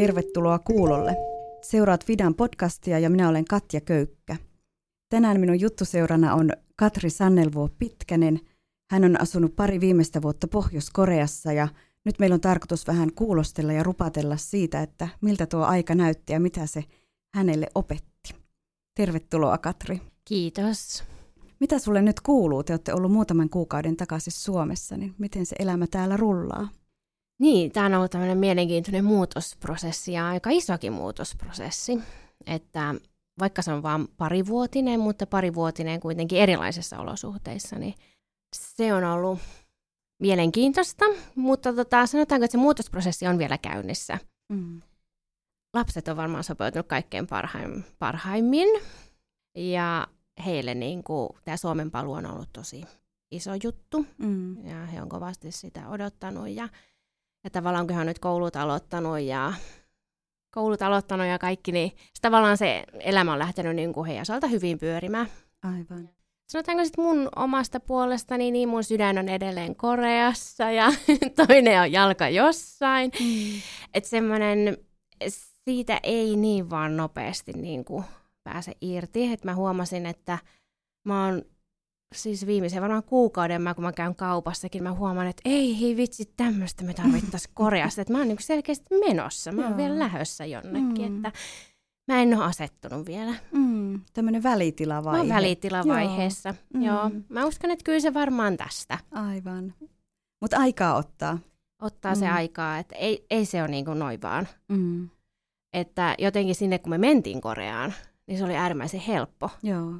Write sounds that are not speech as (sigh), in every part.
Tervetuloa kuulolle. Seuraat Fidan podcastia ja minä olen Katja Köykkä. Tänään minun juttuseurana on Katri Sannelvuo Pitkänen. Hän on asunut pari viimeistä vuotta Pohjois-Koreassa ja nyt meillä on tarkoitus vähän kuulostella ja rupatella siitä, että miltä tuo aika näytti ja mitä se hänelle opetti. Tervetuloa Katri. Kiitos. Mitä sulle nyt kuuluu? Te olette ollut muutaman kuukauden takaisin Suomessa, niin miten se elämä täällä rullaa? Niin, tämä on ollut tämmöinen mielenkiintoinen muutosprosessi ja aika isokin muutosprosessi. Että vaikka se on vain parivuotinen, mutta parivuotinen kuitenkin erilaisissa olosuhteissa, niin se on ollut mielenkiintoista, mutta tota, sanotaanko, että se muutosprosessi on vielä käynnissä. Mm. Lapset on varmaan sopeutunut kaikkein parhaim, parhaimmin, ja heille niin kuin, tämä Suomen paluu on ollut tosi iso juttu, mm. ja he on kovasti sitä odottanut, ja, ja tavallaan kun he on nyt koulut aloittanut, ja koulut aloittanut ja kaikki, niin tavallaan se elämä on lähtenyt niin kuin heidän osalta hyvin pyörimään. Aivan sanotaanko sitten mun omasta puolestani, niin mun sydän on edelleen Koreassa ja (laughs) toinen on jalka jossain. Mm. Että semmoinen, siitä ei niin vaan nopeasti niin kuin pääse irti. Että mä huomasin, että mä oon siis viimeisen varmaan kuukauden, mä, kun mä käyn kaupassakin, mä huomaan, että ei hei vitsi, tämmöistä me tarvittaisiin Koreassa. Että mä oon niin selkeästi menossa, mä oon vielä lähössä jonnekin. Mm. Että Mä en ole asettunut vielä. Mm, Tämmöinen välitilavaihe. Mä välitilavaiheessa, joo. Mm. joo. Mä uskon, että kyllä se varmaan tästä. Aivan. Mutta aikaa ottaa. Ottaa mm. se aikaa, että ei, ei se ole niin kuin noin vaan. Mm. Että jotenkin sinne, kun me mentiin Koreaan, niin se oli äärimmäisen helppo. Joo.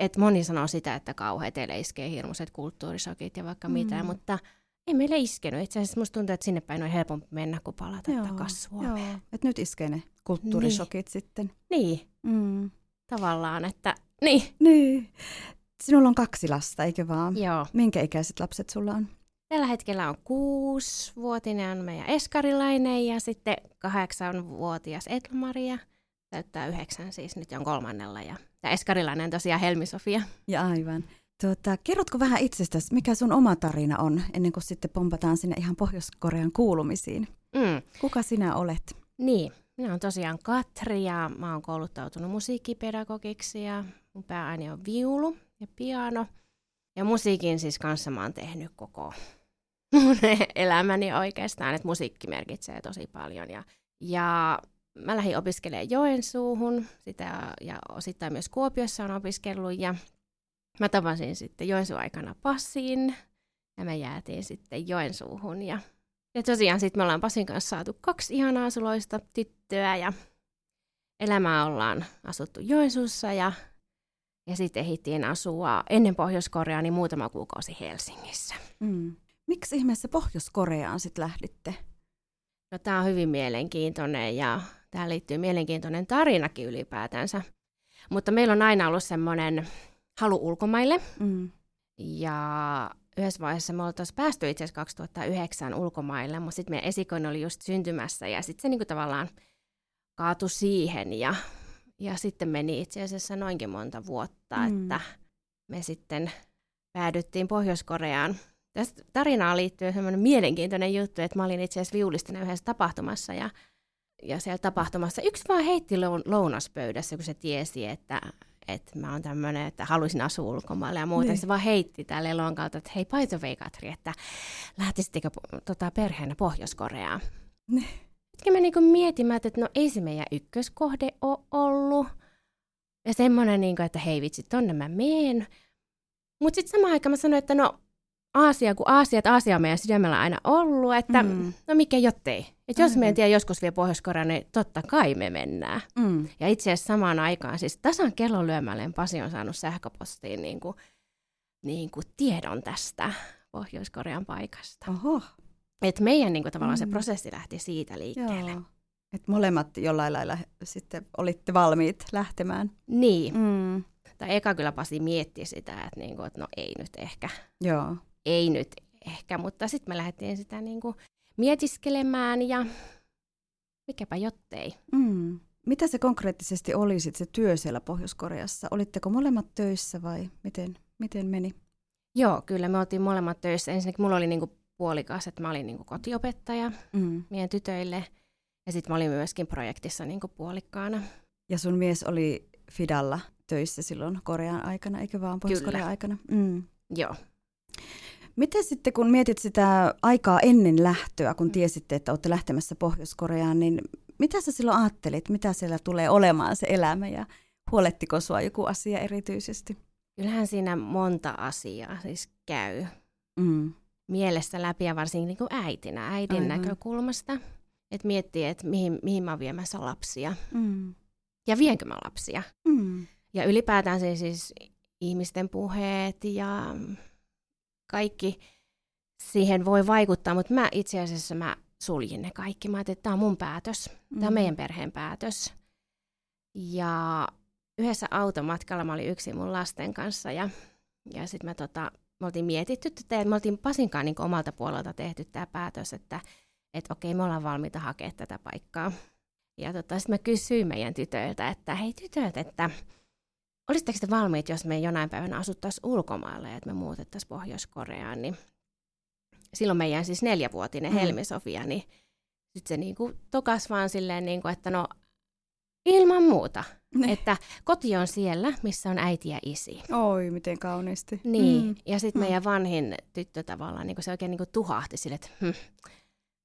Et moni sanoo sitä, että kauheat teille iskee hirmuiset kulttuurisokit ja vaikka mm. mitä, mutta ei meille iskenyt. Itse asiassa musta tuntuu, että sinne päin on helpompi mennä, kuin palata takaisin Suomeen. Joo. Et nyt iskee ne kulttuurishokit niin. sitten. Niin, mm. tavallaan, että niin. Niin. Sinulla on kaksi lasta, eikö vaan? Joo. Minkä ikäiset lapset sulla on? Tällä hetkellä on kuusi-vuotinen meidän eskarilainen ja sitten kahdeksanvuotias Etla-Maria. Täyttää yhdeksän siis, nyt on kolmannella. Ja, ja eskarilainen tosiaan Helmi-Sofia. Ja aivan. Tuota, kerrotko vähän itsestäsi, mikä sun oma tarina on, ennen kuin sitten pompataan sinne ihan Pohjois-Korean kuulumisiin? Mm. Kuka sinä olet? Niin, minä olen tosiaan Katri ja mä oon kouluttautunut musiikkipedagogiksi ja mun pääääni on viulu ja piano. Ja musiikin siis kanssa mä oon tehnyt koko mun (laughs) elämäni oikeastaan, että musiikki merkitsee tosi paljon. Ja, ja mä lähdin opiskelemaan Joensuuhun, sitä ja osittain myös Kuopiossa on opiskellut ja mä tavasin sitten Joensuun aikana Passin ja me jäätiin sitten Joensuuhun ja ja tosiaan sitten me ollaan Pasin kanssa saatu kaksi ihanaa suloista tyttöä ja elämää ollaan asuttu Joensuussa ja, ja sitten ehdittiin asua ennen Pohjois-Koreaa niin muutama kuukausi Helsingissä. Mm. Miksi ihmeessä Pohjois-Koreaan sitten lähditte? No tämä on hyvin mielenkiintoinen ja tähän liittyy mielenkiintoinen tarinakin ylipäätänsä. Mutta meillä on aina ollut semmoinen halu ulkomaille. Mm. Ja yhdessä vaiheessa me oltaisiin päästy itse asiassa 2009 ulkomaille, mutta sitten meidän esikoinen oli just syntymässä ja sitten se niinku tavallaan kaatui siihen ja, ja sitten meni itse asiassa noinkin monta vuotta, mm. että me sitten päädyttiin Pohjois-Koreaan. Tästä tarinaan liittyy semmoinen mielenkiintoinen juttu, että mä olin itse asiassa viulistina yhdessä tapahtumassa ja, ja siellä tapahtumassa yksi vaan heitti lounaspöydässä, kun se tiesi, että että mä oon tämmöinen, että haluaisin asua ulkomailla ja muuta. Niin. Se vaan heitti tälle elon kautta, että hei, by the way, Katri, että lähtisittekö tota, perheenä Pohjois-Koreaan? Niin. Sitten mä niinku mietimään, että no ei se meidän ykköskohde ole ollut. Ja semmoinen, niinku, että hei vitsi, tonne mä meen. Mutta sitten samaan aikaan mä sanoin, että no Aasia, kun Aasia, että Aasia on meidän sydämellä aina ollut, että mm. no mikä jottei. Että jos meidän tiedä joskus vielä pohjois niin totta kai me mennään. Mm. Ja itse asiassa samaan aikaan, siis tasan kellon lyömälleen Pasi on saanut sähköpostiin niin kuin, niin kuin tiedon tästä Pohjois-Korean paikasta. Oho. Et meidän niin kuin, tavallaan mm. se prosessi lähti siitä liikkeelle. Joo. Et molemmat jollain lailla sitten olitte valmiit lähtemään. Niin. Mm. Tai eka kyllä Pasi mietti sitä, että, niin kuin, että no ei nyt ehkä. Joo ei nyt ehkä, mutta sitten me lähdettiin sitä niin kuin mietiskelemään ja mikäpä jottei. Mm. Mitä se konkreettisesti oli sit se työ siellä Pohjois-Koreassa? Olitteko molemmat töissä vai miten, miten meni? Joo, kyllä me oltiin molemmat töissä. Ensinnäkin mulla oli niinku puolikas, että mä olin niinku kotiopettaja mm. meidän tytöille. Ja sitten mä olin myöskin projektissa niin puolikkaana. Ja sun mies oli Fidalla töissä silloin Korean aikana, eikö vaan Pohjois-Korean aikana? Mm. Joo. Miten sitten, kun mietit sitä aikaa ennen lähtöä, kun mm. tiesitte, että olette lähtemässä Pohjois-Koreaan, niin mitä sä silloin ajattelit, mitä siellä tulee olemaan se elämä ja huolettiko sua joku asia erityisesti? Kyllähän siinä monta asiaa siis käy mm. mielessä läpi ja varsinkin niin kuin äitinä, äidin Aivan. näkökulmasta. Että miettii, että mihin, mihin mä oon viemässä lapsia. Mm. Ja vienkö mä lapsia. Mm. Ja ylipäätään se siis ihmisten puheet ja kaikki siihen voi vaikuttaa, mutta mä itse asiassa mä suljin ne kaikki. Mä ajattelin, että tämä on mun päätös, tämä on mm. meidän perheen päätös. Ja yhdessä automatkalla mä olin yksin mun lasten kanssa ja, ja sitten me, tota, me oltiin mietitty, että me oltiin Pasinkaan niin omalta puolelta tehty tämä päätös, että et okei, me ollaan valmiita hakemaan tätä paikkaa. Ja tota, sitten mä kysyin meidän tytöiltä, että hei tytöt, että olisitteko te valmiit, jos me jonain päivänä asuttaisiin ulkomailla ja että me muutettaisiin Pohjois-Koreaan, niin silloin meidän siis neljävuotinen mm. Helmi-Sofia, niin sitten se niinku tokas vaan silleen, niinku, että no ilman muuta. Ne. Että koti on siellä, missä on äiti ja isi. Oi, miten kauniisti. Niin, mm. ja sitten mm. meidän vanhin tyttö tavallaan, niin se oikein niin tuhahti sille, että hm,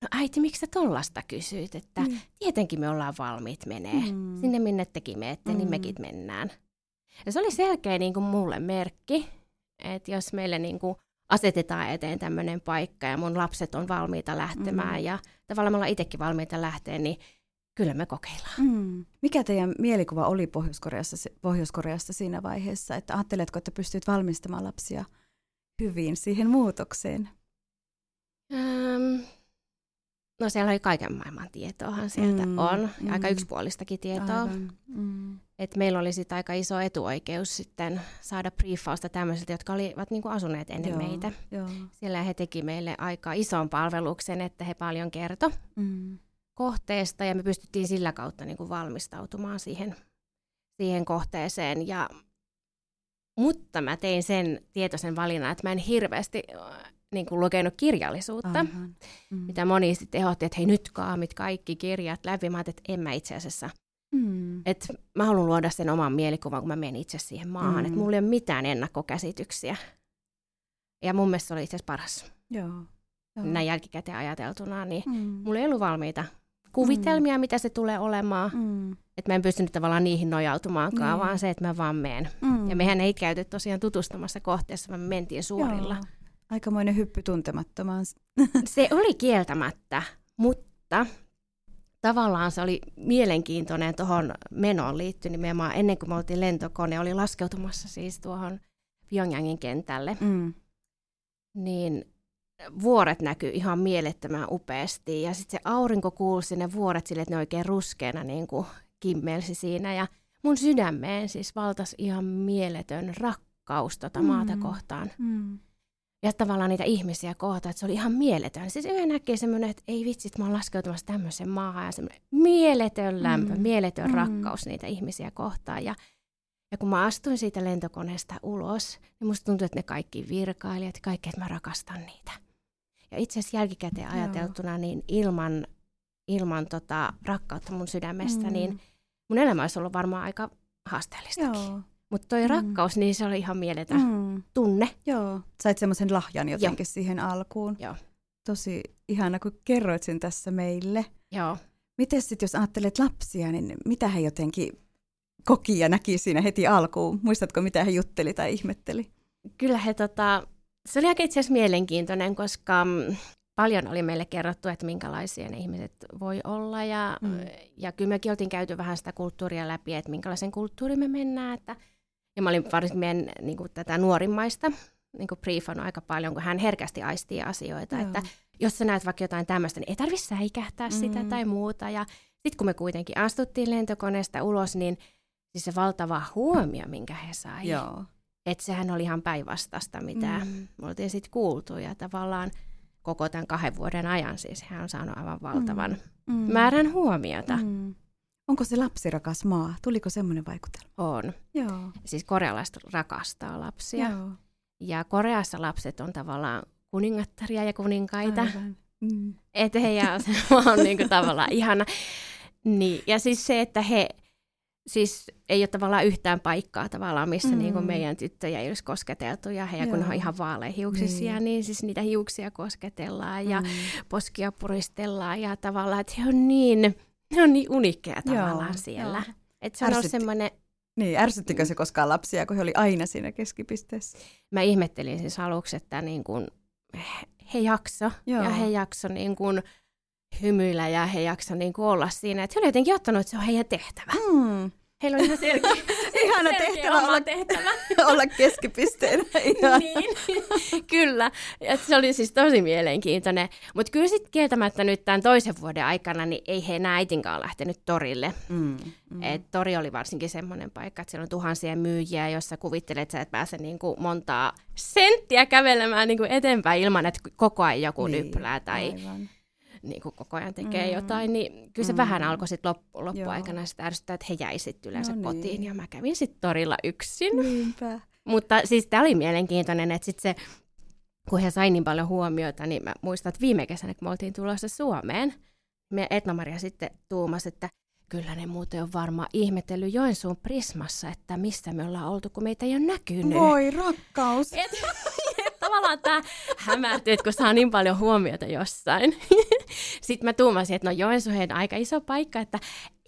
no äiti, miksi sä tollasta kysyit? Että mm. tietenkin me ollaan valmiit menee. Mm. Sinne minne tekin menette, mm. niin mekin mennään. Ja se oli selkeä niin kuin mulle merkki, että jos meille niin kuin asetetaan eteen tämmöinen paikka ja mun lapset on valmiita lähtemään mm. ja tavallaan me ollaan itsekin valmiita lähteä, niin kyllä me kokeillaan. Mm. Mikä teidän mielikuva oli Pohjois-Koreassa, Pohjois-Koreasta siinä vaiheessa, että ajatteletko, että pystyt valmistamaan lapsia hyvin siihen muutokseen? Ähm, no siellä oli kaiken maailman tietoahan sieltä mm, on, mm. aika yksipuolistakin tietoa. Mm. Et meillä oli sitten aika iso etuoikeus sitten saada briefausta tämmöisiltä, jotka olivat niinku asuneet ennen joo, meitä. Joo. Siellä he teki meille aika ison palveluksen, että he paljon kertoi mm. kohteesta ja me pystyttiin sillä kautta niinku valmistautumaan siihen, siihen kohteeseen. Ja, mutta mä tein sen tietoisen valinnan, että mä en hirveästi niin kuin lukenut kirjallisuutta, mm. mitä moni sitten ehdotti, että hei nyt kaamit kaikki kirjat läpi. Mä että en mä itse asiassa. Mm. Et mä haluan luoda sen oman mielikuvan, kun mä menen itse siihen maahan. Mm. Että mulla ei ole mitään ennakkokäsityksiä. Ja mun mielestä se oli itse asiassa paras. Joo. Joo. Näin jälkikäteen ajateltuna, niin mm. mulla ei ollut valmiita kuvitelmia, mm. mitä se tulee olemaan. Mm. Että mä en pystynyt tavallaan niihin nojautumaankaan, mm. vaan se, että mä vaan menen. Mm. Ja mehän ei käyty tosiaan tutustumassa kohteessa, vaan me mentiin suurilla. Joo. Aikamoinen hyppy tuntemattomaan. se oli kieltämättä, mutta tavallaan se oli mielenkiintoinen tuohon menoon liittyen nimenomaan ennen kuin me oltiin lentokone, oli laskeutumassa siis tuohon Pyongyangin kentälle. Mm. Niin vuoret näkyy ihan mielettömän upeasti ja sitten se aurinko kuulsi ne vuoret sille, että ne oikein ruskeana niin kuin kimmelsi siinä ja mun sydämeen siis valtas ihan mieletön rakkaus tota mm. maata kohtaan. Mm ja tavallaan niitä ihmisiä kohta, että se oli ihan mieletön. Siis yhden näkee semmoinen, että ei vitsi, että mä oon laskeutumassa tämmöiseen maahan ja semmoinen mieletön lämpö, mm. mieletön mm. rakkaus niitä ihmisiä kohtaan. Ja, ja kun mä astuin siitä lentokoneesta ulos, niin musta tuntui, että ne kaikki virkailijat, kaikki, että mä rakastan niitä. Ja itse asiassa jälkikäteen ajateltuna, niin ilman, ilman tota rakkautta mun sydämestä, niin mm. niin mun elämä olisi ollut varmaan aika haasteellistakin. Joo. Mutta toi mm. rakkaus, niin se oli ihan mieletön mm. tunne. Joo, sait semmoisen lahjan jotenkin Joo. siihen alkuun. Joo. Tosi ihana, kun kerroit sen tässä meille. Joo. Miten sitten, jos ajattelet lapsia, niin mitä he jotenkin koki ja näki siinä heti alkuun? Muistatko, mitä he jutteli tai ihmetteli? Kyllä he tota, se oli aika itse asiassa mielenkiintoinen, koska mm, paljon oli meille kerrottu, että minkälaisia ne ihmiset voi olla. Ja, mm. ja kyllä mekin oltiin käyty vähän sitä kulttuuria läpi, että minkälaisen kulttuuriin me mennään. Että ja mä olin varsinkin meidän niin kuin, tätä nuorimmaista niin kuin briefannut aika paljon, kun hän herkästi aistii asioita, Joo. että jos sä näet vaikka jotain tämmöistä, niin ei tarvitse säikähtää mm. sitä tai muuta. Ja sitten kun me kuitenkin astuttiin lentokoneesta ulos, niin siis se valtava huomio, minkä he sai. Joo. Että sehän oli ihan päinvastasta, mitä mm. me oltiin sitten kuultu. Ja tavallaan koko tämän kahden vuoden ajan siis hän on saanut aivan valtavan mm. mm. määrän huomiota. Mm. Onko se lapsirakas maa? Tuliko semmoinen vaikutelma? On. Joo. Siis korealaiset rakastaa lapsia. Joo. Ja Koreassa lapset on tavallaan kuningattaria ja kuninkaita. Aivan. Mm. Että heidän asema on niin kuin tavallaan ihana. Niin. Ja siis se, että he siis ei ole tavallaan yhtään paikkaa tavallaan, missä mm. niin kuin meidän tyttöjä ei olisi kosketeltu. Ja he, kun on ihan vaalehiuksisia, niin. niin siis niitä hiuksia kosketellaan ja mm. poskia puristellaan. Ja tavallaan, että he on niin, he on niin unikkeja tavallaan Joo, siellä. Että se on ollut semmoinen niin, ärsyttikö se koskaan lapsia, kun he oli aina siinä keskipisteessä? Mä ihmettelin siis aluksi, että niin kun he jakso Joo. ja he jakso niin kun hymyillä ja he jakso niin olla siinä. Että he oli jotenkin ottanut, että se on heidän tehtävä. Mm. Heillä on ihan selkeä, (laughs) Ihana tehtävä olla, tehtävä (laughs) olla keskipisteenä. (laughs) niin, (laughs) kyllä. Ja se oli siis tosi mielenkiintoinen. Mutta kyllä sitten kieltämättä nyt tämän toisen vuoden aikana, niin ei he enää äitinkaan lähtenyt torille. Mm, mm. Et tori oli varsinkin semmoinen paikka, että siellä on tuhansia myyjiä, jossa kuvittelet, että sä et pääse niinku montaa senttiä kävelemään niinku eteenpäin ilman, että koko ajan joku niin, nyppylää tai... Aivan niin kuin koko ajan tekee mm. jotain, niin kyllä se mm. vähän alkoi sitten loppu, loppuaikana sitä ärsyttää, että he jäi sitten yleensä no niin. kotiin ja mä kävin sitten torilla yksin. Niinpä. Mutta siis tämä oli mielenkiintoinen, että sitten se, kun he sai niin paljon huomiota, niin mä muistan, että viime kesänä, kun me oltiin tulossa Suomeen, me Etna-Maria sitten tuumasi, että kyllä ne muuten on varmaan ihmetellyt Joensuun Prismassa, että missä me ollaan oltu, kun meitä ei ole näkynyt. Voi rakkaus! Et, (laughs) tavallaan tämä hämärtyy, että kun saa niin paljon huomiota jossain. (laughs) Sitten mä tuumasin, että no Joensuu on aika iso paikka, että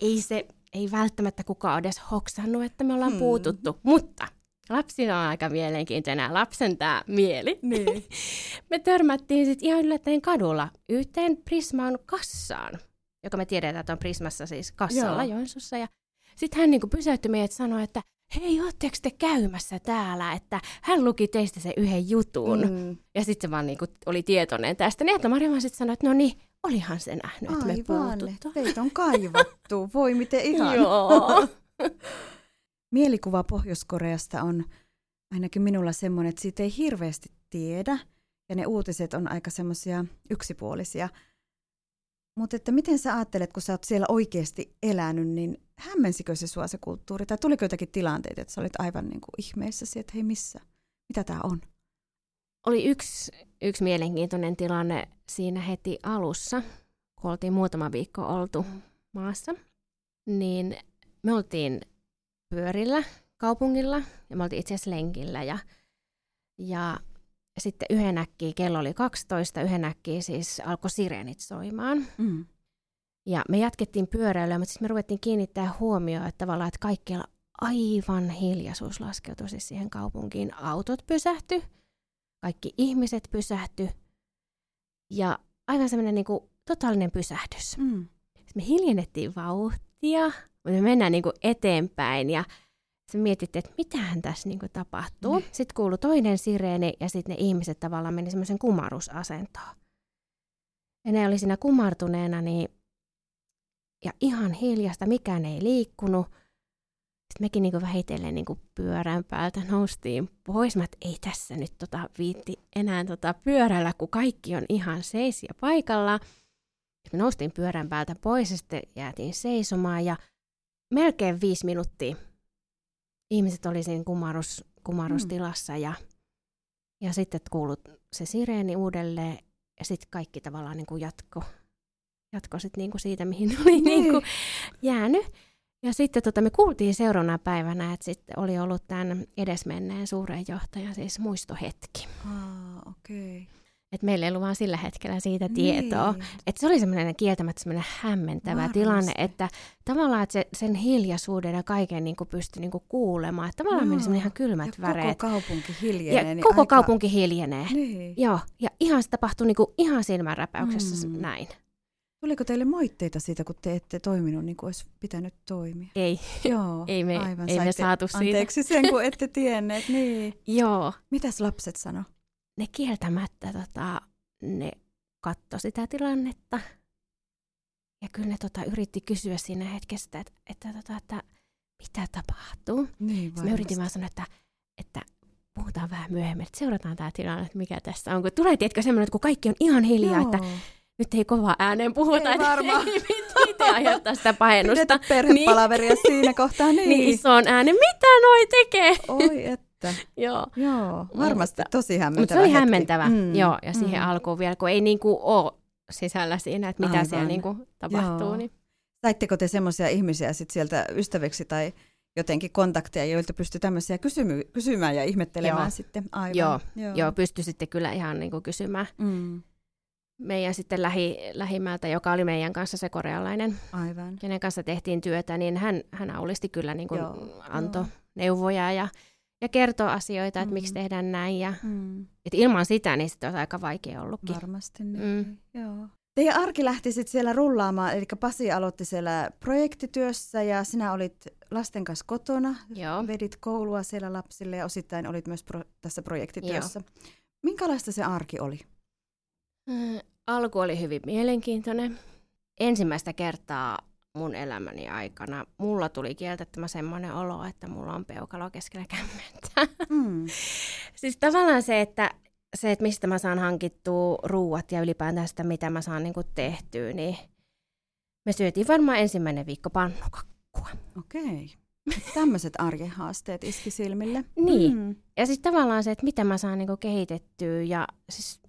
ei se ei välttämättä kukaan edes hoksannut, että me ollaan hmm. puututtu. Mutta lapsilla on aika mielenkiintoinen lapsen tämä mieli. Niin. (laughs) me törmättiin sitten ihan yllättäen kadulla yhteen Prismaan kassaan, joka me tiedetään, että on Prismassa siis kassalla Joo. Joensuussa. Ja sitten hän niinku pysäytti meidät ja sanoi, että hei, ootteko te käymässä täällä, että hän luki teistä sen yhden jutun. Mm. Ja sitten se vaan niinku oli tietoinen tästä. Niin että Maria vaan sitten sanoi, että no niin, olihan se nähnyt, että me puututaan. teitä on kaivattu. (laughs) Voi miten ihan. Joo. (laughs) Mielikuva Pohjois-Koreasta on ainakin minulla semmoinen, että siitä ei hirveästi tiedä. Ja ne uutiset on aika semmoisia yksipuolisia. Mutta että miten sä ajattelet, kun sä oot siellä oikeasti elänyt, niin hämmensikö se sua se kulttuuri? Tai tuliko jotakin tilanteita, että sä olit aivan niin kuin ihmeissäsi, että hei missä, mitä tämä on? Oli yksi, yksi mielenkiintoinen tilanne siinä heti alussa, kun oltiin muutama viikko oltu maassa. Niin me oltiin pyörillä kaupungilla ja me oltiin itse asiassa lenkillä ja, ja sitten yhden äkkiä, kello oli 12, yhden äkkiä siis alkoi sireenit soimaan. Mm. Ja me jatkettiin pyöräilyä, mutta sitten me ruvettiin kiinnittää huomioon, että tavallaan, että kaikkialla aivan hiljaisuus laskeutui siis siihen kaupunkiin. Autot pysähty, kaikki ihmiset pysähty ja aivan semmoinen niin kuin totaalinen pysähdys. Mm. me hiljennettiin vauhtia, mutta me mennään niin kuin eteenpäin ja se mietittiin, että mitähän tässä niin kuin tapahtuu. Mm. Sitten kuului toinen sireeni ja sitten ne ihmiset tavallaan meni semmoisen kumarusasentoon. Ja ne oli siinä kumartuneena, niin ja ihan hiljasta, mikään ei liikkunut. Sitten mekin niin vähitellen niin pyörän päältä noustiin pois. Mä, että ei tässä nyt tota viitti enää tota pyörällä, kun kaikki on ihan seis ja paikalla. Sitten me noustiin pyörän päältä pois ja sitten jäätiin seisomaan ja melkein viisi minuuttia ihmiset oli siinä kumarus, kumarustilassa mm. ja, ja sitten kuulut se sireeni uudelleen ja sitten kaikki tavallaan niin kuin jatko jatko sit niinku siitä, mihin (laughs) oli niin. niinku jäänyt. Ja sitten tota, me kuultiin seuraavana päivänä, että sitten oli ollut tämän edesmenneen suuren johtajan siis muistohetki. Ah, okei. Okay. Et meillä ei ollut vaan sillä hetkellä siitä tietoa. Niin. Että se oli semmoinen kieltämättä semmoinen hämmentävä Varmasti. tilanne, että tavallaan että se, sen hiljaisuuden ja kaiken niin kuin pystyi niin kuin kuulemaan. Että tavallaan no. meni semmoinen ihan kylmät ja väreet. koko kaupunki hiljenee. Ja niin koko aika... kaupunki hiljenee. Niin. Joo, ja ihan se tapahtui niin kuin ihan silmänräpäyksessä mm. näin. Tuliko teille moitteita siitä, kun te ette toiminut niin kuin olisi pitänyt toimia? Ei, Joo, ei me, aivan, ei me saatu siitä. Anteeksi sen, kun ette tienneet. (laughs) Niin. Joo. Mitäs lapset sano? Ne kieltämättä tota, ne katto sitä tilannetta. Ja kyllä ne tota, yritti kysyä siinä hetkestä, että, että, tota, että mitä tapahtuu. Niin, me yritin vaan sanoa, että, että puhutaan vähän myöhemmin, että seurataan tämä tilanne, että mikä tässä on. Kun tulee, tiedätkö, semmoinen, että kun kaikki on ihan hiljaa, Joo. että nyt ei kova ääneen puhuta, ei varmaan. ei miten aiheuttaa sitä pahennusta. Pidetä perhepalaveria niin. siinä kohtaa, (laughs) niin. niin ison äänen, mitä noi tekee? Oi että. (laughs) joo. Joo, varmasti mutta, tosi hämmentävä Mutta se oli hetki. hämmentävä, mm. joo, ja siihen mm. alkuun vielä, kun ei niinku ole sisällä siinä, että mitä Aivan. siellä niin kuin tapahtuu. Niin. Saitteko te semmoisia ihmisiä sit sieltä ystäviksi tai jotenkin kontakteja, joilta pystyy tämmöisiä kysymy- kysymään ja ihmettelemään joo. sitten? Aivan. Joo, joo. joo pystyi sitten kyllä ihan niin kuin kysymään. Mm. Meidän sitten lähi, lähimältä, joka oli meidän kanssa se korealainen, Aivan. kenen kanssa tehtiin työtä, niin hän, hän aulisti kyllä niin kuin antoi neuvoja ja ja kertoo asioita, että mm. miksi tehdään näin. Ja, mm. et ilman sitä niin sitten olisi aika vaikea ollutkin. Varmasti niin. Mm. Joo. Teidän arki lähti sitten siellä rullaamaan, eli Pasi aloitti siellä projektityössä ja sinä olit lasten kanssa kotona, Joo. vedit koulua siellä lapsille ja osittain olit myös pro- tässä projektityössä. Joo. Minkälaista se arki oli? Mm, alku oli hyvin mielenkiintoinen. Ensimmäistä kertaa mun elämäni aikana mulla tuli kieltettymä semmoinen olo, että mulla on peukalo keskellä kämmentä. Mm. (laughs) siis tavallaan se, että se, että mistä mä saan hankittua ruuat ja ylipäätään sitä, mitä mä saan niin tehtyä, niin me syötiin varmaan ensimmäinen viikko pannukakkua. Okei. (laughs) Tämmöiset arjen haasteet iski silmille. Niin. Mm. Ja sitten tavallaan se, että mitä mä saan niin kehitettyä ja siis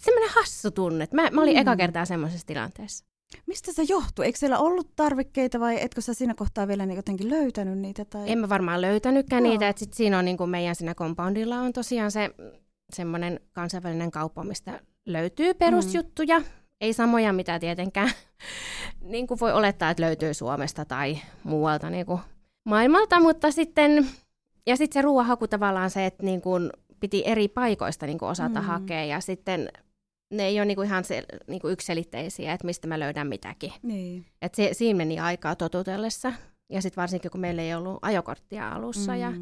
semmoinen hassu tunne. Mä, mä olin mm. eka kertaa semmoisessa tilanteessa. Mistä se johtuu? Eikö siellä ollut tarvikkeita vai etkö sä siinä kohtaa vielä niin jotenkin löytänyt niitä? Tai... En mä varmaan löytänytkään Joo. niitä. Että sit siinä on niin kuin meidän siinä compoundilla on tosiaan se semmoinen kansainvälinen kauppa, mistä löytyy perusjuttuja. Mm. Ei samoja, mitä tietenkään (laughs) niin kuin voi olettaa, että löytyy Suomesta tai muualta niin kuin maailmalta, mutta sitten, ja sitten se ruoahaku tavallaan se, että niin kuin piti eri paikoista niin kuin osata mm. hakea, ja sitten ne ei ole niinku ihan se, niinku ykselitteisiä, että mistä mä löydän mitäkin. Niin. Et se, siinä meni aikaa totutellessa. Ja sitten varsinkin, kun meillä ei ollut ajokorttia alussa mm. ja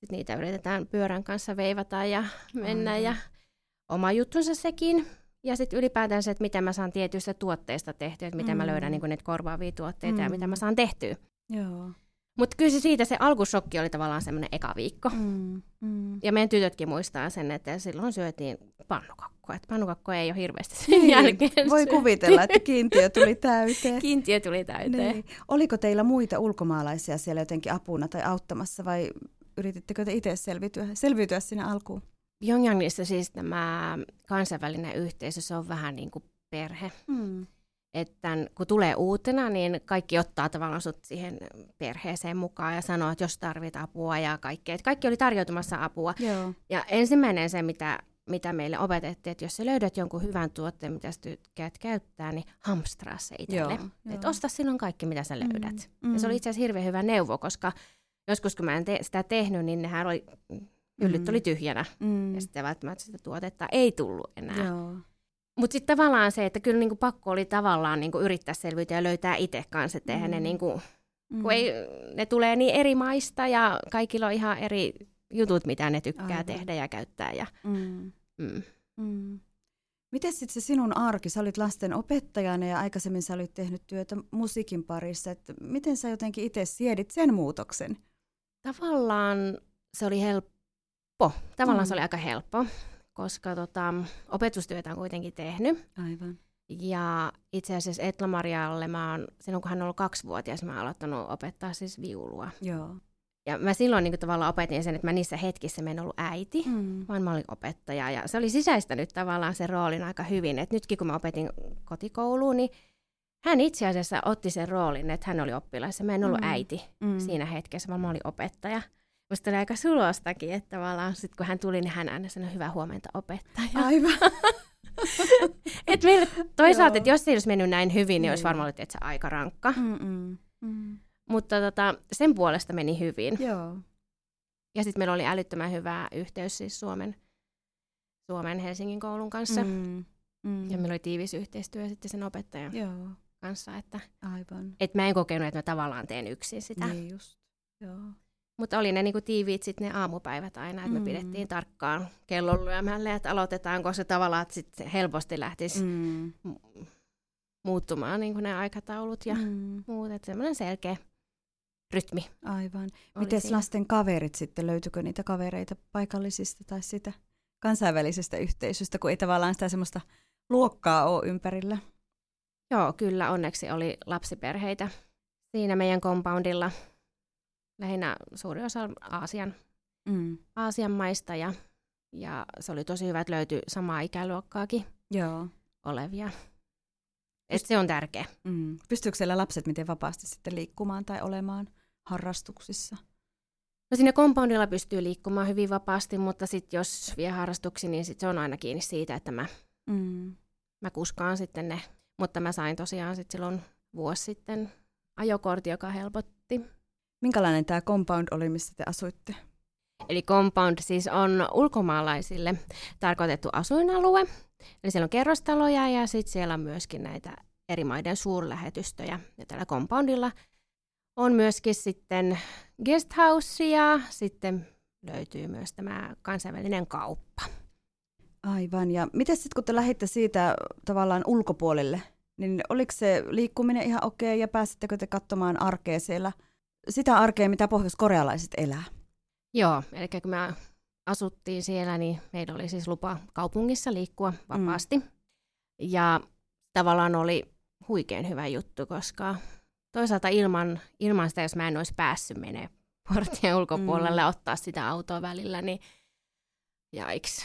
sit niitä yritetään pyörän kanssa veivata ja mennä Aivan. ja oma juttunsa sekin. Ja sitten ylipäätään se, että mitä mä saan tietyistä tuotteista tehtyä, että mitä mm. mä löydän niin niitä korvaavia tuotteita mm. ja mitä mä saan tehtyä. Joo. Mutta kyllä se siitä se alkusokki oli tavallaan semmoinen eka viikko. Mm, mm. Ja meidän tytötkin muistaa sen, että silloin syötiin pannukakkua. Että pannukakkoa ei ole hirveästi sen niin, jälkeen Voi kuvitella, että kiintiö tuli (laughs) täyteen. kiintiö tuli täyteen. Niin. Oliko teillä muita ulkomaalaisia siellä jotenkin apuna tai auttamassa vai yritittekö te itse selviytyä, selviytyä sinne alkuun? Pyongyangissa siis tämä kansainvälinen yhteisö, se on vähän niin kuin perhe. Mm että kun tulee uutena, niin kaikki ottaa tavallaan sut siihen perheeseen mukaan ja sanoo, että jos tarvit apua ja kaikkea. Että kaikki oli tarjoutumassa apua. Joo. Ja ensimmäinen se, mitä, mitä meille opetettiin, että jos sä löydät jonkun hyvän tuotteen, mitä sä tykkäät käyttää, niin hamstraa se itselle. Että osta silloin kaikki, mitä sä löydät. Mm, mm. Ja se oli itse asiassa hirveän hyvä neuvo, koska joskus kun mä en te- sitä tehnyt, niin nehän oli, hyllyt mm. oli tyhjänä. Mm. Ja sitten välttämättä sitä tuotetta ei tullut enää. Joo. Mutta sitten tavallaan se, että kyllä niinku pakko oli tavallaan niinku yrittää selviytyä ja löytää itse kanssa, että mm. ne, niinku, mm. kun ei, ne tulee niin eri maista ja kaikilla on ihan eri jutut, mitä ne tykkää Aivan. tehdä ja käyttää. Ja, mm. Mm. Mm. Miten sitten se sinun arki? Sä olit lasten opettajana ja aikaisemmin sä olit tehnyt työtä musiikin parissa. Et miten sä jotenkin itse siedit sen muutoksen? Tavallaan se oli helppo. Tavallaan mm. se oli aika helppo koska tota, opetustyötä on kuitenkin tehnyt. Aivan. Ja itse asiassa Etla Marialle mä oon, silloin kun hän on ollut kaksivuotias, mä oon aloittanut opettaa siis viulua. Joo. Ja mä silloin niin tavallaan opetin sen, että mä niissä hetkissä en ollut äiti, mm. vaan mä olin opettaja. Ja se oli sisäistänyt tavallaan sen roolin aika hyvin. Että nytkin kun mä opetin kotikouluun, niin hän itse asiassa otti sen roolin, että hän oli oppilas ja mä en ollut mm. äiti mm. siinä hetkessä, vaan mä olin opettaja. Musta oli aika sulostakin, että tavallaan sit kun hän tuli, niin hän aina sanoi hyvää huomenta opettaja. Aivan. (laughs) et meille toisaalta, että jos se ei olisi mennyt näin hyvin, niin olisi niin. varmaan ollut että se aika rankka. Mm-mm. Mm. Mutta tota, sen puolesta meni hyvin. Joo. Ja sitten meillä oli älyttömän hyvä yhteys siis Suomen, Suomen Helsingin koulun kanssa. Mm. Mm. Ja meillä oli tiivis yhteistyö sitten sen opettajan Joo. kanssa. Että, Aivan. Et mä en kokenut, että mä tavallaan teen yksin sitä. Niin just. Joo. Mutta oli ne niinku tiiviit sitten ne aamupäivät aina, että me mm. pidettiin tarkkaan kellon lyömälle, että aloitetaanko se tavallaan, että sitten helposti lähtisi mm. muuttumaan niinku ne aikataulut ja mm. muut. Että semmoinen selkeä rytmi. Aivan. Miten lasten kaverit sitten, löytyykö niitä kavereita paikallisista tai sitä kansainvälisestä yhteisöstä, kun ei tavallaan sitä semmoista luokkaa ole ympärillä? Joo, kyllä onneksi oli lapsiperheitä siinä meidän compoundilla lähinnä suuri osa Aasian, mm. Aasian maista ja, ja se oli tosi hyvä, että löytyi samaa ikäluokkaakin Joo. olevia. Et se on tärkeä. Mm. Pystyykö siellä lapset miten vapaasti sitten liikkumaan tai olemaan harrastuksissa? No siinä compoundilla pystyy liikkumaan hyvin vapaasti, mutta sitten jos vie harrastuksiin, niin sit se on aina kiinni siitä, että mä, mm. mä kuskaan sitten ne. Mutta mä sain tosiaan sitten silloin vuosi sitten ajokortti, joka helpotti. Minkälainen tämä compound oli, missä te asuitte? Eli compound siis on ulkomaalaisille tarkoitettu asuinalue. Eli siellä on kerrostaloja ja sitten siellä on myöskin näitä eri maiden suurlähetystöjä. Ja tällä compoundilla on myöskin sitten guesthouse ja sitten löytyy myös tämä kansainvälinen kauppa. Aivan. Ja miten sitten kun te lähditte siitä tavallaan ulkopuolelle, niin oliko se liikkuminen ihan okei ja pääsittekö te katsomaan arkea siellä, sitä arkea, mitä pohjoiskorealaiset elää? Joo, eli kun me asuttiin siellä, niin meillä oli siis lupa kaupungissa liikkua vapaasti. Mm. Ja tavallaan oli huikein hyvä juttu, koska toisaalta ilman, ilman sitä, jos mä en olisi päässyt menee portien ulkopuolelle mm. ottaa sitä autoa välillä, niin jaiks.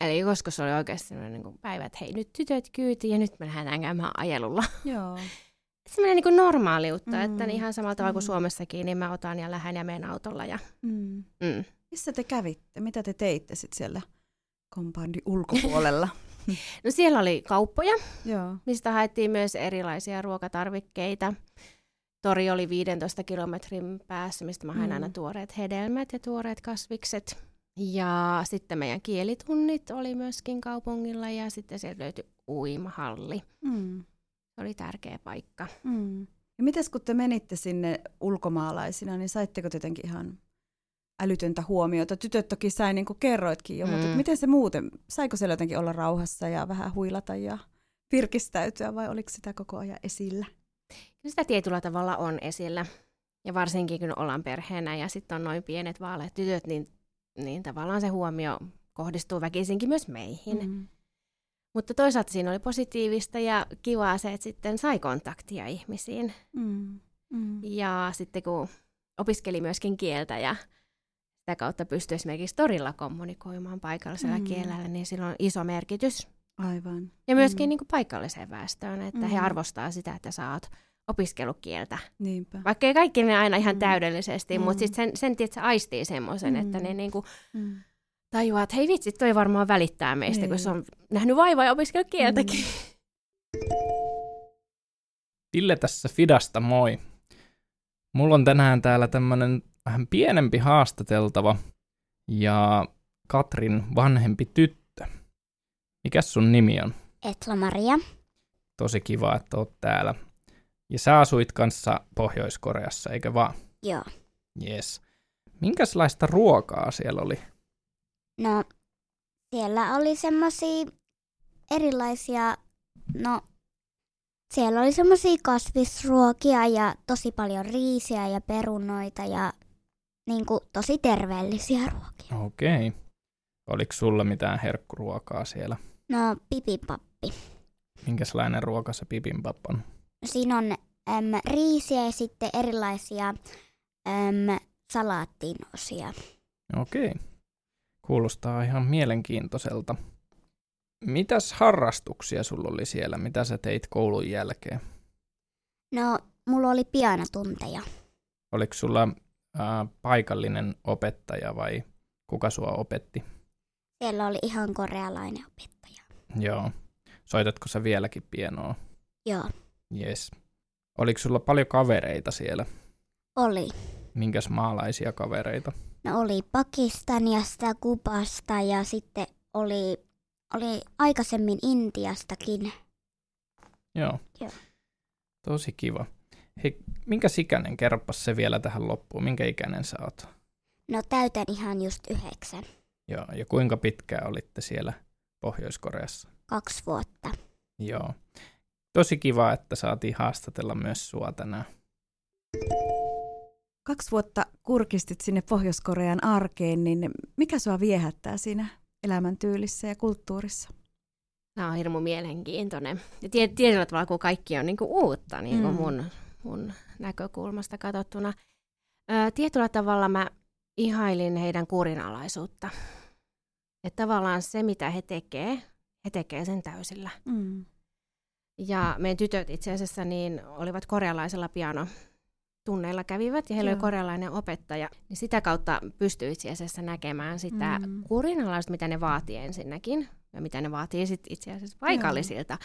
Eli koska se oli oikeasti sellainen niin päivä, että hei nyt tytöt kyytiin ja nyt me lähdetään käymään ajelulla. Joo. (laughs) Sellainen niin normaaliutta, mm. että ihan samalla tavalla kuin mm. Suomessakin, niin mä otan ja lähden ja menen autolla. Ja... Mm. Mm. Missä te kävitte? Mitä te teitte sitten siellä kompandin ulkopuolella? (laughs) (laughs) no siellä oli kauppoja, Joo. mistä haettiin myös erilaisia ruokatarvikkeita. Tori oli 15 kilometrin päässä, mistä mä hain mm. aina tuoreet hedelmät ja tuoreet kasvikset. Ja sitten meidän kielitunnit oli myöskin kaupungilla ja sitten sieltä löytyi uimahalli. Mm. Se oli tärkeä paikka. Mm. Ja mites kun te menitte sinne ulkomaalaisina, niin saitteko jotenkin ihan älytöntä huomiota? Tytöt toki sai, niin kuin kerroitkin jo, mm. mutta miten se muuten, saiko siellä jotenkin olla rauhassa ja vähän huilata ja virkistäytyä vai oliko sitä koko ajan esillä? Kyllä sitä tietyllä tavalla on esillä. Ja varsinkin kun ollaan perheenä ja sitten on noin pienet vaaleat tytöt, niin, niin tavallaan se huomio kohdistuu väkisinkin myös meihin. Mm. Mutta toisaalta siinä oli positiivista ja kivaa se, että sitten sai kontaktia ihmisiin. Mm. Mm. Ja sitten kun opiskeli myöskin kieltä ja sitä kautta pystyi esimerkiksi torilla kommunikoimaan paikallisella mm. kielellä, niin sillä on iso merkitys. Aivan. Ja myöskin mm. niin kuin paikalliseen väestöön, että mm. he arvostaa sitä, että sä oot opiskelukieltä. Niinpä. Vaikka ei kaikki ne aina ihan mm. täydellisesti, mm. mutta sitten sen, sen tietysti aistii semmoisen, mm. että ne niin kuin mm. Tajuaa, että hei vitsi, toi varmaan välittää meistä, niin. kun se on nähnyt vaivaa ja opiskellut kieltäkin. Mm. Ville tässä Fidasta, moi. Mulla on tänään täällä tämmönen vähän pienempi haastateltava ja Katrin vanhempi tyttö. Mikäs sun nimi on? Etla Maria. Tosi kiva, että oot täällä. Ja sä asuit kanssa Pohjois-Koreassa, eikö vaan? Joo. Yes. Minkälaista ruokaa siellä oli? No, siellä oli semmosia erilaisia, no, siellä oli semmosia kasvisruokia ja tosi paljon riisiä ja perunoita ja niin kuin, tosi terveellisiä ruokia. Okei. Okay. Oliko sulla mitään herkkuruokaa siellä? No, pipipappi. Minkälainen ruoka se pipinpap on? No, siinä on äm, riisiä ja sitten erilaisia äm, salaattiin osia. Okei. Okay. Kuulostaa ihan mielenkiintoiselta. Mitäs harrastuksia sulla oli siellä? Mitä sä teit koulun jälkeen? No, mulla oli pianotunteja. Oliko sulla ää, paikallinen opettaja vai kuka sua opetti? Siellä oli ihan korealainen opettaja. Joo. Soitatko sä vieläkin pianoa? Joo. Yes. Oliko sulla paljon kavereita siellä? Oli. Minkäs maalaisia kavereita? No oli Pakistaniasta, Kubasta ja sitten oli, oli aikaisemmin Intiastakin. Joo. Joo. Tosi kiva. Hei, minkä ikäinen? Kerropas se vielä tähän loppuun. Minkä ikäinen sä oot? No täytän ihan just yhdeksän. Joo, ja kuinka pitkään olitte siellä Pohjois-Koreassa? Kaksi vuotta. Joo. Tosi kiva, että saatiin haastatella myös sua tänään. Kaksi vuotta kurkistit sinne Pohjois-Korean arkeen, niin mikä sua viehättää siinä elämäntyylissä ja kulttuurissa? Tämä on hirmu mielenkiintoinen. Ja tietyllä tavalla, kun kaikki on niin kuin uutta niin kuin mm. mun mun näkökulmasta katsottuna. Ö, tietyllä tavalla mä ihailin heidän kurinalaisuutta. Että tavallaan se, mitä he tekee, he tekee sen täysillä. Mm. Ja meidän tytöt itse asiassa niin olivat korealaisella piano tunneilla kävivät ja heillä Joo. oli korealainen opettaja, niin sitä kautta pystyy itse asiassa näkemään sitä mm. kurinalaista, mitä ne vaatii ensinnäkin ja mitä ne vaatii sit itse asiassa paikallisilta.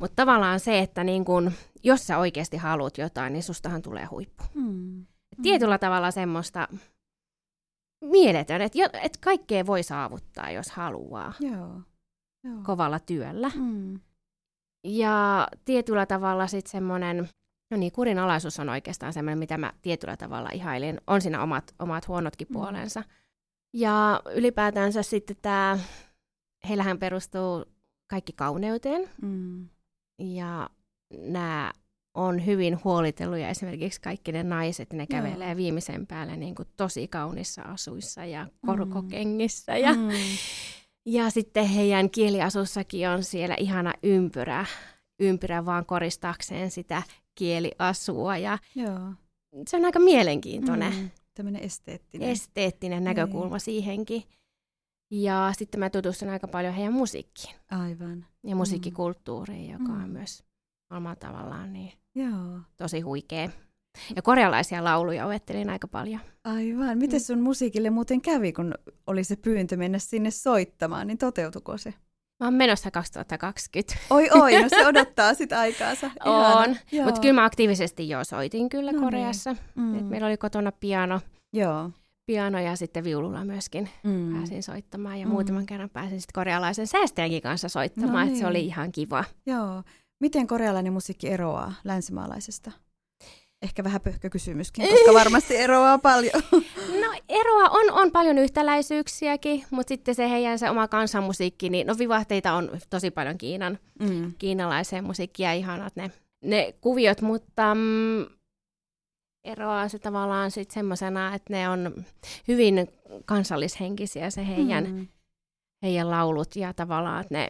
Mutta tavallaan se, että niin kun, jos sä oikeasti haluat jotain, niin sustahan tulee huippu. Mm. Tietyllä tavalla semmoista mieletön, että, et kaikkea voi saavuttaa, jos haluaa. Joo. Joo. Kovalla työllä. Mm. Ja tietyllä tavalla sitten semmoinen, no niin, kurinalaisuus on oikeastaan semmoinen, mitä mä tietyllä tavalla ihailin. On siinä omat, omat huonotkin mm. puolensa. Ja ylipäätänsä sitten tämä, heillähän perustuu kaikki kauneuteen. Mm. Ja nämä on hyvin huolitelluja esimerkiksi kaikki ne naiset, ne kävelee Joo. viimeisen päälle niin kuin tosi kaunissa asuissa ja korkokengissä. Mm. Ja, mm. ja sitten heidän kieliasussakin on siellä ihana ympyrä, ympyrä vaan koristaakseen sitä kieliasua. Ja Joo. Se on aika mielenkiintoinen. Mm. Tämmöinen esteettinen. Esteettinen näkökulma niin. siihenkin. Ja sitten mä tutustun aika paljon heidän musiikkiin. Aivan. Ja musiikkikulttuuriin, joka mm. on myös omalla tavallaan niin Joo. tosi huikea. Ja korealaisia lauluja opettelin aika paljon. Aivan. Miten mm. sun musiikille muuten kävi, kun oli se pyyntö mennä sinne soittamaan, niin toteutuko se? Mä oon menossa 2020. Oi oi, no se (laughs) odottaa sit aikaansa. on, mutta kyllä mä aktiivisesti jo soitin kyllä no niin. Koreassa. Mm. Et meillä oli kotona piano. Joo. Piano ja sitten viululla myöskin mm. pääsin soittamaan ja mm. muutaman kerran pääsin sitten korealaisen säästäjänkin kanssa soittamaan, no niin. että se oli ihan kiva. Joo. Miten korealainen musiikki eroaa länsimaalaisesta? Ehkä vähän pöhkö kysymyskin, koska varmasti eroaa paljon. (laughs) No eroa on, on paljon yhtäläisyyksiäkin, mutta sitten se heidän se oma kansanmusiikki, niin no vivahteita on tosi paljon Kiinan, mm. kiinalaiseen musiikkiin ja ihanat ne, ne kuviot, mutta mm, eroaa se tavallaan sitten semmoisena, että ne on hyvin kansallishenkisiä se heidän, mm. heidän laulut ja tavallaan, että ne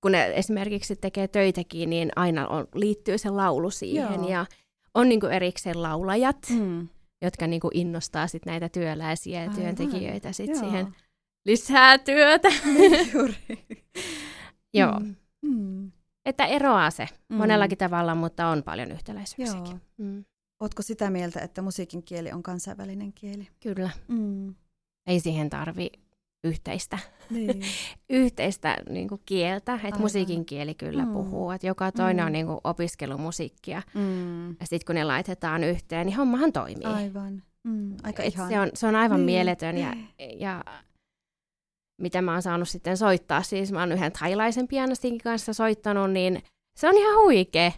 kun ne esimerkiksi tekee töitäkin, niin aina on, liittyy se laulu siihen Joo. ja on niin kuin erikseen laulajat, mm. jotka niin kuin innostaa sit näitä työläisiä ja työntekijöitä sit siihen lisää työtä. (laughs) Juuri. (laughs) Joo. Mm. Mm. Että eroaa se mm. monellakin tavalla, mutta on paljon yhtäläisyyksiäkin. Mm. Oletko sitä mieltä, että musiikin kieli on kansainvälinen kieli? Kyllä. Mm. Ei siihen tarvi yhteistä, niin. (laughs) yhteistä niin kuin kieltä, että Aivan. musiikin kieli kyllä mm. puhuu, että joka toinen mm. on niin kuin opiskelumusiikkia. Mm. Ja sitten kun ne laitetaan yhteen, niin hommahan toimii. Aivan. Mm. Aika ihan. Se on, se on aivan niin. mieletön ja, ja mitä mä oon saanut sitten soittaa, siis mä oon yhden thailaisen pianistin kanssa soittanut, niin se on ihan huikea.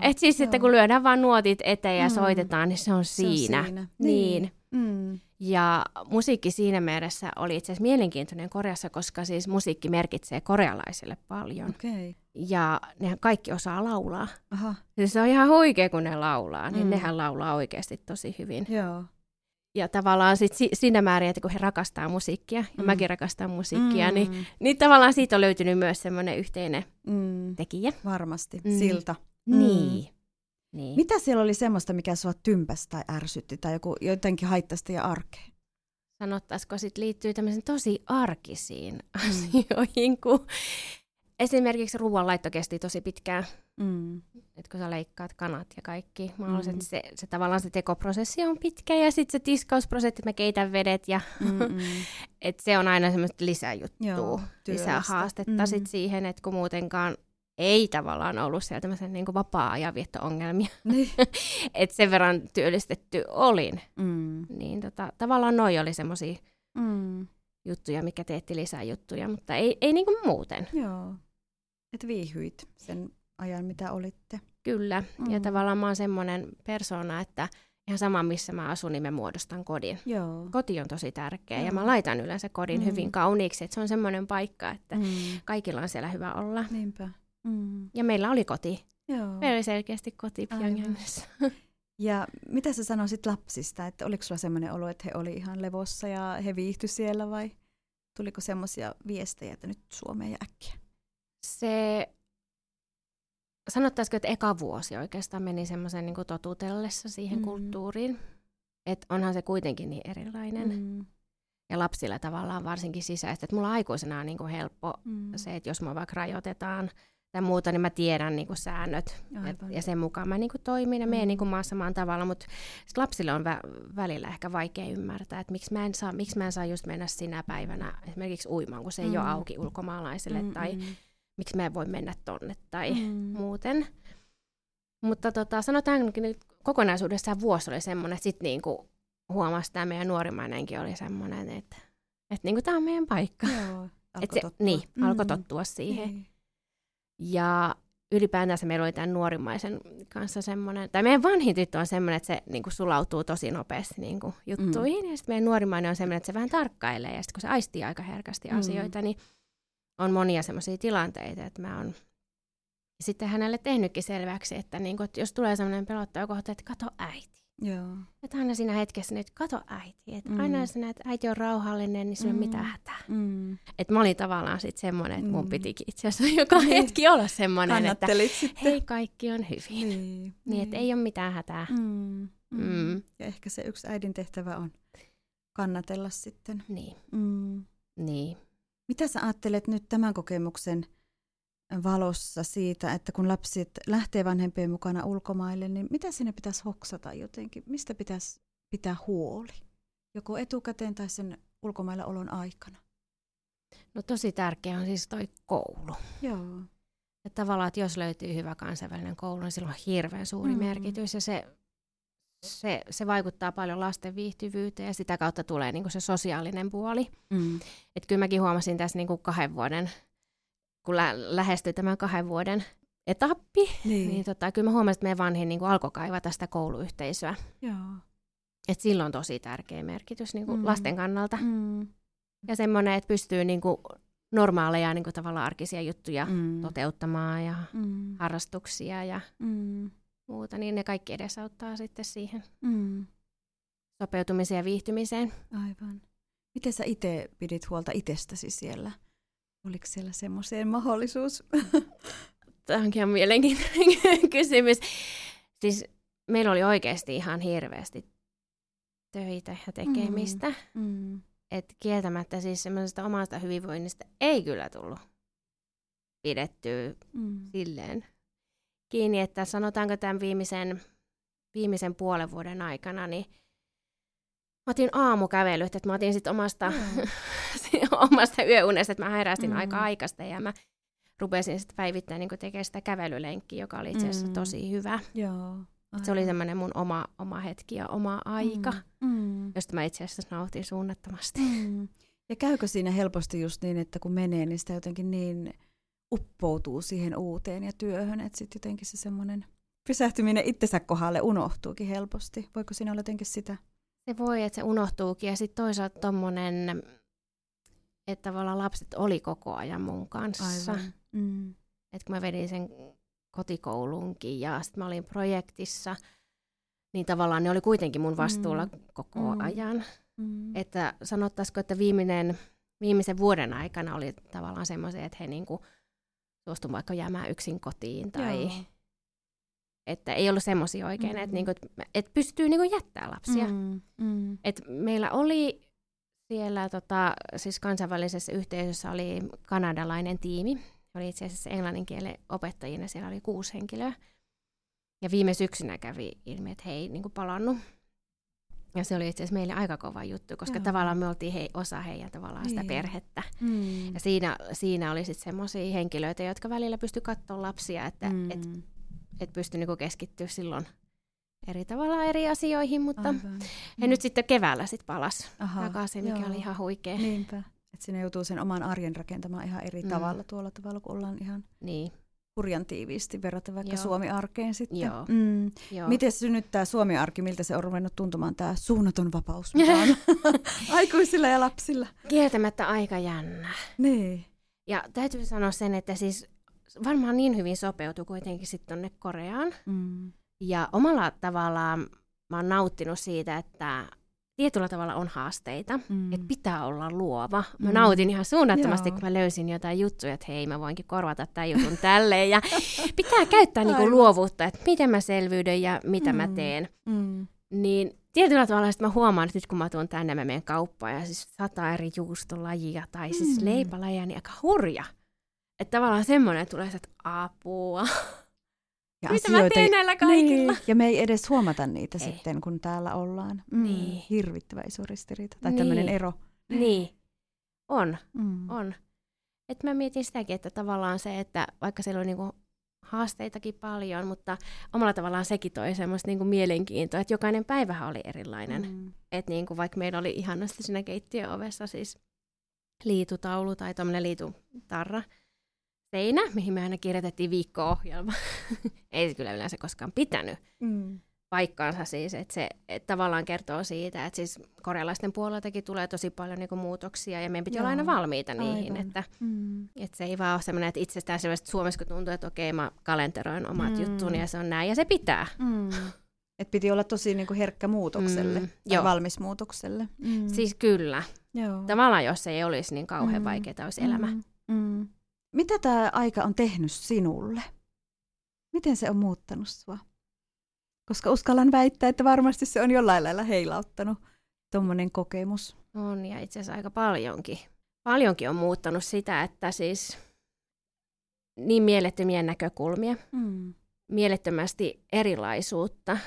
Että siis, joo. että kun lyödään vaan nuotit eteen ja mm. soitetaan, niin se on siinä. Se on siinä. Niin. niin. Mm. Ja musiikki siinä mielessä oli itse asiassa mielenkiintoinen Koreassa, koska siis musiikki merkitsee korealaisille paljon. Okay. Ja nehän kaikki osaa laulaa. Aha. Siis se on ihan huikea, kun ne laulaa, niin mm. nehän laulaa oikeasti tosi hyvin. Joo. Ja tavallaan sit si- siinä määrin, että kun he rakastaa musiikkia, ja mm. mäkin rakastan musiikkia, niin, mm. niin, niin tavallaan siitä on löytynyt myös semmoinen yhteinen mm. tekijä. Varmasti, mm. silta. Niin. Niin. Mitä siellä oli semmoista, mikä sua tympäsi tai ärsytti tai joku, jotenkin haittasi ja arkeen? Sanottaisiko sitten liittyy tämmöisiin tosi arkisiin mm. asioihin, kun esimerkiksi ruoanlaitto kesti tosi pitkään. Mm. Et kun sä leikkaat kanat ja kaikki. Mä mm. että se, se, tavallaan se tekoprosessi on pitkä ja sitten se tiskausprosessi, että mä keitän vedet ja (laughs) et se on aina semmoista lisäjuttua, lisää haastetta mm. sit siihen, että kun muutenkaan ei tavallaan ollut siellä tämmöisen niin vapaa-ajanvietto-ongelmia. Niin. (laughs) että sen verran työllistetty olin. Mm. Niin tota, tavallaan noi oli semmoisia mm. juttuja, mikä teetti lisää juttuja, mutta ei, ei niin kuin muuten. Joo. Et viihyit sen ajan, mitä olitte. Kyllä. Mm. Ja tavallaan mä oon semmoinen persona, että ihan sama missä mä asun, niin mä muodostan kodin. Joo. Koti on tosi tärkeä Joo. ja mä laitan yleensä kodin mm. hyvin kauniiksi, että se on semmoinen paikka, että mm. kaikilla on siellä hyvä olla. Niinpä. Mm. Ja meillä oli koti. Joo. Meillä oli selkeästi koti Pyongyangissa. (laughs) Ja mitä sä sanoisit lapsista, että oliko sulla semmoinen olo, että he oli ihan levossa ja he viihtyi siellä vai tuliko semmoisia viestejä, että nyt Suomeen ja äkkiä? Se, sanottaisiko, että eka vuosi oikeastaan meni semmoisen niin totutellessa siihen mm. kulttuuriin. Että onhan se kuitenkin niin erilainen. Mm. Ja lapsilla tavallaan varsinkin sisäistä. Että mulla aikuisena on niin kuin helppo mm. se, että jos mua vaikka rajoitetaan – tai muuta, niin mä tiedän niin kuin säännöt. Et, ja sen mukaan mä niin kuin toimin ja menen mm. niin kuin maassa maan tavalla, mutta lapsille on vä- välillä ehkä vaikea ymmärtää, että miksi mä, en saa, miksi mä en saa just mennä sinä päivänä esimerkiksi uimaan, kun se ei mm. ole auki ulkomaalaisille, mm, tai mm. miksi mä en voi mennä tonne tai mm. muuten. Mutta tota, sanotaankin että kokonaisuudessaan vuosi oli semmoinen, että sitten niinku huomasi tämä meidän nuorimainenkin oli semmoinen, että, että niinku tämä on meidän paikka. Joo, alkoi tottua. Niin, mm. alkoi tottua siihen. Niin. Ja ylipäätänsä meillä oli tämän nuorimmaisen kanssa semmoinen, tai meidän vanhin tyttö on semmoinen, että se niin kuin sulautuu tosi nopeasti niin kuin juttuihin, mm. ja sitten meidän nuorimainen on semmoinen, että se vähän tarkkailee, ja sitten kun se aistii aika herkästi mm. asioita, niin on monia semmoisia tilanteita, että mä oon sitten hänelle tehnytkin selväksi, että, niin kuin, että jos tulee semmoinen pelottava kohta, että kato äiti. Joo. Että aina siinä hetkessä nyt kato äiti. Että mm. aina jos näet, että äiti on rauhallinen, niin sulla mm. ei mitään hätää. Mm. Että mä olin tavallaan sitten semmoinen, että mun mm. pitikin itse asiassa (laughs) joka niin. hetki olla semmoinen, että sitten. hei kaikki on hyvin. Niin, niin, niin. että ei ole mitään hätää. Mm. Mm. Mm. Ja ehkä se yksi äidin tehtävä on kannatella sitten. Niin. Mm. niin. Mitä sä ajattelet nyt tämän kokemuksen valossa siitä, että kun lapset lähtee vanhempien mukana ulkomaille, niin mitä sinne pitäisi hoksata jotenkin? Mistä pitäisi pitää huoli? Joko etukäteen tai sen ulkomailla olon aikana? No tosi tärkeä on siis toi koulu. Joo. Ja tavallaan, että jos löytyy hyvä kansainvälinen koulu, niin sillä on hirveän suuri mm. merkitys ja se, se, se vaikuttaa paljon lasten viihtyvyyteen ja sitä kautta tulee niin se sosiaalinen puoli. Mm. Että kyllä mäkin huomasin tässä niin kahden vuoden kun lä- lähestyi tämän kahden vuoden etappi, niin, niin tota, kyllä mä huomasin, että meidän vanhin niin alkoi kaivata sitä kouluyhteisöä. Joo. Et silloin on tosi tärkeä merkitys niin kuin mm. lasten kannalta. Mm. Ja semmoinen, että pystyy niin kuin normaaleja niin kuin tavallaan arkisia juttuja mm. toteuttamaan ja mm. harrastuksia ja mm. muuta, niin ne kaikki edesauttaa sitten siihen mm. sopeutumiseen ja viihtymiseen. Aivan. Miten sä itse pidit huolta itsestäsi siellä? Oliko siellä semmoiseen mahdollisuus? (laughs) Tämä onkin ihan mielenkiintoinen (laughs) kysymys. Siis meillä oli oikeasti ihan hirveästi töitä ja tekemistä. Mm. Mm. Et kieltämättä siis semmoisesta omasta hyvinvoinnista ei kyllä tullut pidettyä mm. silleen kiinni, että sanotaanko tämän viimeisen, viimeisen puolen vuoden aikana, niin mä otin aamukävelyt, että mä otin sitten omasta, mm. (laughs) omasta yöunesta, että mä heräsin mm. aika aikaista ja mä rupesin sitten päivittäin niin tekemään sitä kävelylenkkiä, joka oli itse asiassa mm. tosi hyvä. Joo. Se oli semmoinen mun oma, oma hetki ja oma aika, mm. mm. josta mä itse asiassa nautin suunnattomasti. Mm. Ja käykö siinä helposti just niin, että kun menee, niin sitä jotenkin niin uppoutuu siihen uuteen ja työhön, että sitten jotenkin se semmoinen pysähtyminen itsensä kohdalle unohtuukin helposti. Voiko siinä olla jotenkin sitä? Se voi, että se unohtuukin. Ja sitten toisaalta tommonen, että tavallaan lapset oli koko ajan mun kanssa. Aivan. Mm. Että kun mä vedin sen kotikouluunkin ja sitten mä olin projektissa, niin tavallaan ne oli kuitenkin mun vastuulla mm. koko mm. ajan. Mm. Että sanottaisiko, että viimeinen, viimeisen vuoden aikana oli tavallaan semmoisia, että he niinku suostuivat vaikka jäämään yksin kotiin tai Joo. Että ei ollut semmoisia oikein, mm. että, niinku, että pystyy niinku jättää lapsia. Mm. Mm. Et meillä oli siellä tota, siis kansainvälisessä yhteisössä oli kanadalainen tiimi, oli itse asiassa englannin kielen opettajina, siellä oli kuusi henkilöä. Ja viime syksynä kävi ilmi, että he ei niin palannut. Ja se oli itse asiassa meille aika kova juttu, koska Joo. tavallaan me oltiin he, osa heidän tavallaan sitä niin. perhettä. Mm. Ja siinä, siinä oli sitten semmoisia henkilöitä, jotka välillä pysty katsoa lapsia, että mm. et, et pysty niinku keskittyä silloin eri tavalla eri asioihin, mutta Aivan. he mm. nyt sitten keväällä sitten palas Aha, takaisin, mikä joo. oli ihan huikea. Niinpä. Että sinne joutuu sen oman arjen rakentamaan ihan eri mm. tavalla tuolla tavalla, kun ollaan ihan niin. hurjan tiiviisti verrattuna vaikka Suomi-arkeen sitten. Joo. Mm. Joo. Miten se nyt tämä Suomi-arki, miltä se on ruvennut tuntumaan tämä suunnaton vapaus (laughs) aikuisilla ja lapsilla? Kieltämättä aika jännä. Niin. Ja täytyy sanoa sen, että siis varmaan niin hyvin sopeutui kuitenkin sitten tuonne Koreaan. Mm. Ja omalla tavallaan mä oon nauttinut siitä, että tietyllä tavalla on haasteita, mm. että pitää olla luova. Mä mm. nautin ihan suunnattomasti, Joo. kun mä löysin jotain juttuja, että hei, mä voinkin korvata tämän jutun tälleen. Ja (laughs) pitää käyttää niinku luovuutta, että miten mä selvyydyn ja mitä mm. mä teen. Mm. Niin tietyllä tavalla sitten mä huomaan, että nyt kun mä tuon tänne, mä menen kauppaan ja siis sata eri juustolajia tai siis mm. leipälajia, niin aika hurja. Että tavallaan semmoinen tulee, että apua. (laughs) Ja Mitä mä teen näillä kaikilla? Niin, ja me ei edes huomata niitä Ei. sitten, kun täällä ollaan. Mm, Niin. Hirvittävä iso ristiriita tai Niin. tämmöinen ero. Niin, on, Mm. on. Et mä mietin sitäkin, että tavallaan se, että vaikka siellä on niinku haasteitakin paljon, mutta omalla tavallaan sekin toi semmoista niinku mielenkiintoa, että jokainen päivähän oli erilainen. Mm. Että niinku vaikka meillä oli ihanasti siinä keittiöovessa siis liitutaulu tai tämmöinen liitutarra seinä, mihin me aina kirjoitettiin viikko-ohjelma. (laughs) Ei se kyllä yleensä koskaan pitänyt Mm. paikkaansa siis, että se et tavallaan kertoo siitä, että siis korealaisten puoleltakin tulee tosi paljon niinku muutoksia ja meidän piti olla aina valmiita niihin, aivan. että Mm. et se ei vaan ole semmoinen, että itsestään selvästi Suomessa kun tuntuu, että okei mä kalenteroin omat Mm. mm. juttuni ja se on näin ja se pitää. Mm. Et piti olla tosi niinku herkkä muutokselle, Mm, joo. valmis muutokselle. Mm. Siis kyllä. joo. Tavallaan jos ei olisi niin kauhean Mm. vaikeaa olisi elämä. Mm. Mitä tämä aika on tehnyt sinulle? Miten se on muuttanut sua? Koska uskallan väittää, että varmasti se on jollain lailla heilauttanut tuommoinen kokemus. On ja itse asiassa aika paljonkin. Paljonkin on muuttanut sitä, että siis niin mielettömiä näkökulmia, Mm. mielettömästi erilaisuutta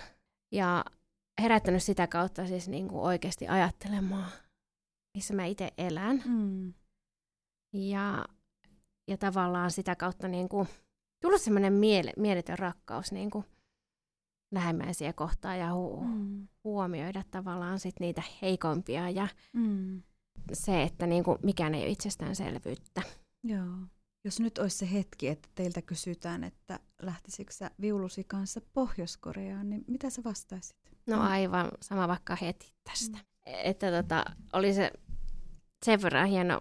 ja herättänyt sitä kautta siis niin kuin oikeasti ajattelemaan, missä mä itse elän. Mm. Ja, ja tavallaan sitä kautta niin kuin, tullut semmoinen miele, mieletön rakkaus niin kuin lähimmäisiä kohtaan ja hu- Mm. huomioida tavallaan sit niitä heikompia ja Mm. se, että niin kuin mikään ei ole itsestäänselvyyttä. Joo. Jos nyt olisi se hetki, että teiltä kysytään, että lähtisikö sä viulusi kanssa Pohjois-Koreaan, niin mitä sä vastaisit? No Mm. aivan sama vaikka heti tästä. Että tota, oli se sen verran hieno,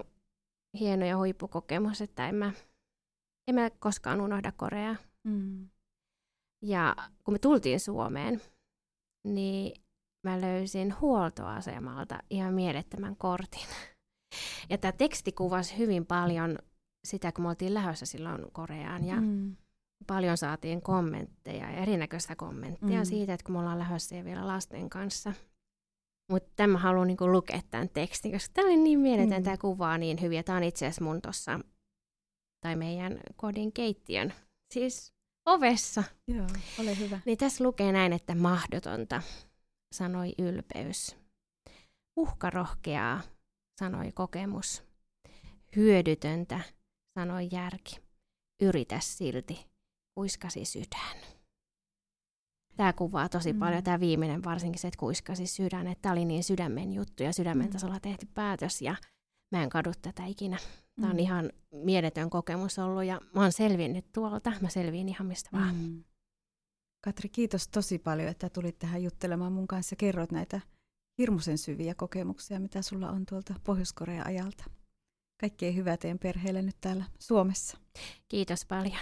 hieno ja huippukokemus, että en mä, en mä koskaan unohda Koreaa. Mm. Ja kun me tultiin Suomeen, niin mä löysin huoltoasemalta ihan mielettömän kortin. (laughs) Ja tämä teksti kuvasi hyvin paljon sitä, kun me oltiin lähdössä silloin Koreaan. Ja Mm. paljon saatiin kommentteja, erinäköistä kommentteja Mm. siitä, että kun me ollaan lähdössä vielä lasten kanssa. Mutta tämän mä haluan niinku lukea tämän tekstin, koska tämä oli niin mieletön, Mm. tämä kuvaa niin hyvin. Tämä on itse asiassa mun tuossa, tai meidän kodin keittiön, siis ovessa. Joo, ole hyvä. Niin tässä lukee näin, että mahdotonta, sanoi ylpeys. Uhkarohkeaa, sanoi kokemus. Hyödytöntä, sanoi järki. Yritä silti, kuiskasi sydän. Tämä kuvaa tosi Mm. paljon, tämä viimeinen varsinkin se, että kuiskasi sydän, että tämä oli niin sydämen juttu ja sydämen Mm. tasolla tehty päätös ja mä en kadu tätä ikinä. Tämä on Mm. ihan mieletön kokemus ollut ja mä oon selvinnyt tuolta, mä selviin ihan mistä vaan. Mm. Katri, kiitos tosi paljon, että tulit tähän juttelemaan mun kanssa ja kerroit näitä hirmuisen syviä kokemuksia, mitä sulla on tuolta Pohjois-Korean ajalta. Kaikkea hyvää teidän perheelle nyt täällä Suomessa. Kiitos paljon.